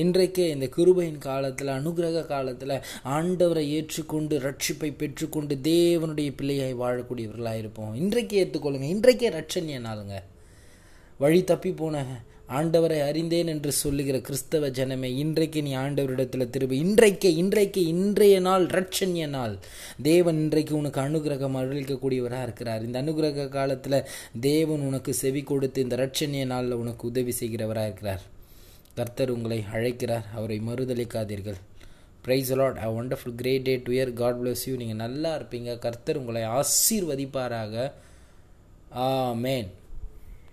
இன்றைக்கே இந்த கிருபையின் காலத்தில் அனுகிரக காலத்தில் ஆண்டவரை ஏற்றுக்கொண்டு ரட்சிப்பை பெற்றுக்கொண்டு தேவனுடைய பிள்ளையாய் வாழக்கூடியவர்களாக இருப்போம். இன்றைக்கே ஏற்றுக்கொள்ளுங்க இன்றைக்கே ரட்சன் நாளுங்க. வழி தப்பி போன ஆண்டவரை அறிந்தேன் என்று சொல்லுகிற கிறிஸ்தவ ஜனமே இன்றைக்கு நீ ஆண்டவரிடத்தில் திரும்ப இன்றைக்கே இன்றைக்கு இன்றைய நாள் ரட்சண்ய நாள். தேவன் இன்றைக்கு உனக்கு அனுகிரகம் அருளிக்கக்கூடியவராக இருக்கிறார். இந்த அனுகிரக காலத்தில் தேவன் உனக்கு செவி கொடுத்து இந்த ரட்சன்ய நாளில் உனக்கு உதவி செய்கிறவராக இருக்கிறார். கர்த்தர் உங்களை அழைக்கிறார். அவரை மறுதளிக்காதீர்கள் praise the Lord a wonderful great day to year God bless you நீங்கள் நல்லா இருப்பீங்க. கர்த்தர் உங்களை ஆசீர்வதிப்பாராக. ஆ மேன்